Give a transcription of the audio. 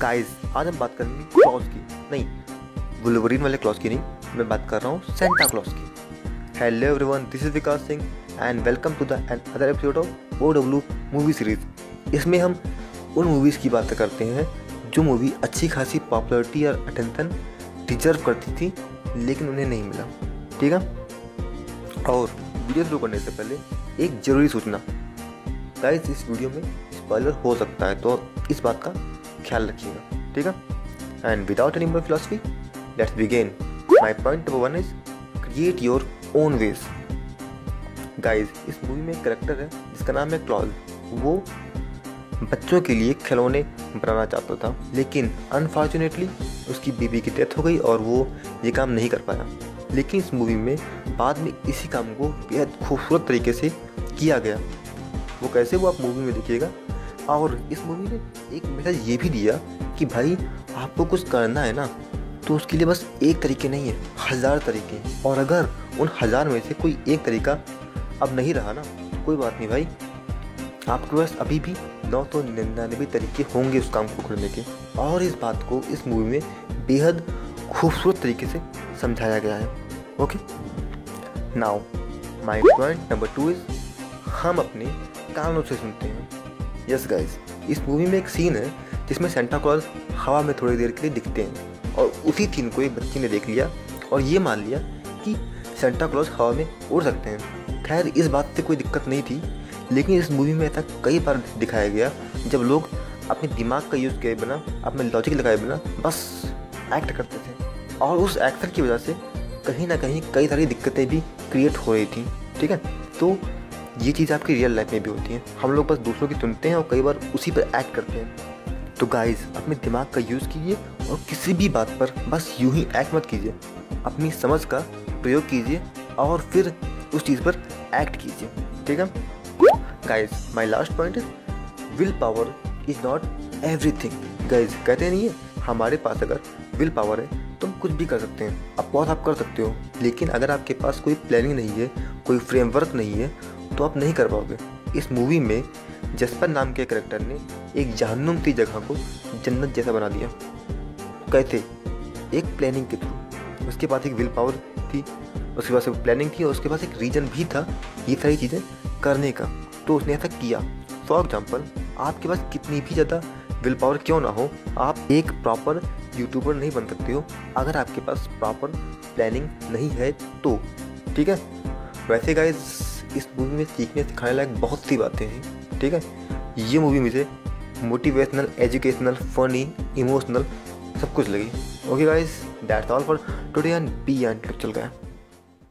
Guys आज हम बात करेंगे क्लॉज की। नहीं वुल्वरीन वाले क्लॉज की नहीं। मैं बात कर रहा हूँ सेंटा क्लॉज की। Hello everyone this is Vikas Singh and welcome to the other episode of O W movie series इसमें हम उन मूवीज़ की बात करते हैं जो मूवी अच्छी खासी पॉपुलरिटी और अटेंशन डिजर्व करती थी, लेकिन उन्हें नहीं मिला। ठीक है? और वीडियो शुरू करने से पहले एक ज़रूरी सूचना। गाइस इस वीडियो में स्पॉइलर हो सकता है तो इस बात का ख्याल रखिएगा, ठीक है? And without any more philosophy let's begin my point number one is create your own ways guys इस मूवी में एक करेक्टर है, जिसका नाम है क्लॉज वो बच्चों के लिए खिलौने बनाना चाहता था, लेकिन अनफॉर्चुनेटली उसकी बीबी की डेथ हो गई और वो ये काम नहीं कर पाया. लेकिन इस मूवी में बाद में इसी काम को बेहद खूबसूरत तरीके से किया गया. वो कैसे वो आप मूवी में देखिएगा? और इस मूवी ने एक मैसेज ये भी दिया कि भाई, आपको कुछ करना है ना तो उसके लिए बस एक तरीके नहीं है, हज़ार तरीके और अगर उन हज़ार में से कोई एक तरीका अब नहीं रहा ना, कोई बात नहीं भाई। आपके पास अभी भी नौ सौ निन्यानवे तरीके होंगे उस काम को करने के। और इस बात को इस मूवी में बेहद खूबसूरत तरीके से समझाया गया है। Okay now my point number two is हम अपने कानों से सुनते हैं। यस गाइस इस मूवी में एक सीन है, जिसमें सेंटा क्लॉज हवा में थोड़ी देर के लिए दिखते हैं। और उसी सीन को एक बच्ची ने देख लिया और ये मान लिया कि सेंटा क्लॉज हवा में उड़ सकते हैं। खैर, इस बात से कोई दिक्कत नहीं थी, लेकिन इस मूवी में ऐसा कई बार दिखाया गया, जब लोग अपने दिमाग का यूज़ किए बिना, अपने लॉजिक लगाए बिना बस एक्ट करते थे। और उस एक्टर की वजह से कहीं ना कहीं कई सारी दिक्कतें भी क्रिएट हो रही थी। ठीक है? तो ये चीज़ आपकी रियल लाइफ में भी होती है। हम लोग बस दूसरों की सुनते हैं और कई बार उसी पर एक्ट करते हैं। तो गाइस अपने दिमाग का यूज़ कीजिए और किसी भी बात पर बस यूँ ही एक्ट मत कीजिए। अपनी समझ का प्रयोग कीजिए और फिर उस चीज़ पर एक्ट कीजिए। ठीक है? Guys my last point willpower is not everything guys कहते नहीं है? हमारे पास अगर विल पावर है तुम कुछ भी कर सकते हैं। अब बहुत आप कर सकते हो, लेकिन अगर आपके पास कोई प्लानिंग नहीं है, कोई फ्रेमवर्क नहीं है तो आप नहीं कर पाओगे। इस मूवी में जसपर नाम के करेक्टर ने एक जहन्नुम सी जगह को जन्नत जैसा बना दिया। कैसे एक प्लानिंग के थ्रू उसके पास एक विल पावर थी, उसके पास एक प्लानिंग थी और उसके पास एक रीजन भी था ये सारी चीज़ें करने का। तो उसने ऐसा किया। फॉर एग्ज़ाम्पल आपके पास कितनी भी ज़्यादा विल पावर क्यों ना हो, आप एक प्रॉपर यूट्यूबर नहीं बन सकते हो। अगर आपके पास प्रॉपर प्लानिंग नहीं है तो ठीक है? वैसे गाइज़ इस मूवी में सीखने सिखाने लायक बहुत सी बातें हैं, ठीक है? ये मूवी मुझे मोटिवेशनल एजुकेशनल फनी इमोशनल सब कुछ लगी। Okay guys that's all for today and B and चल गया।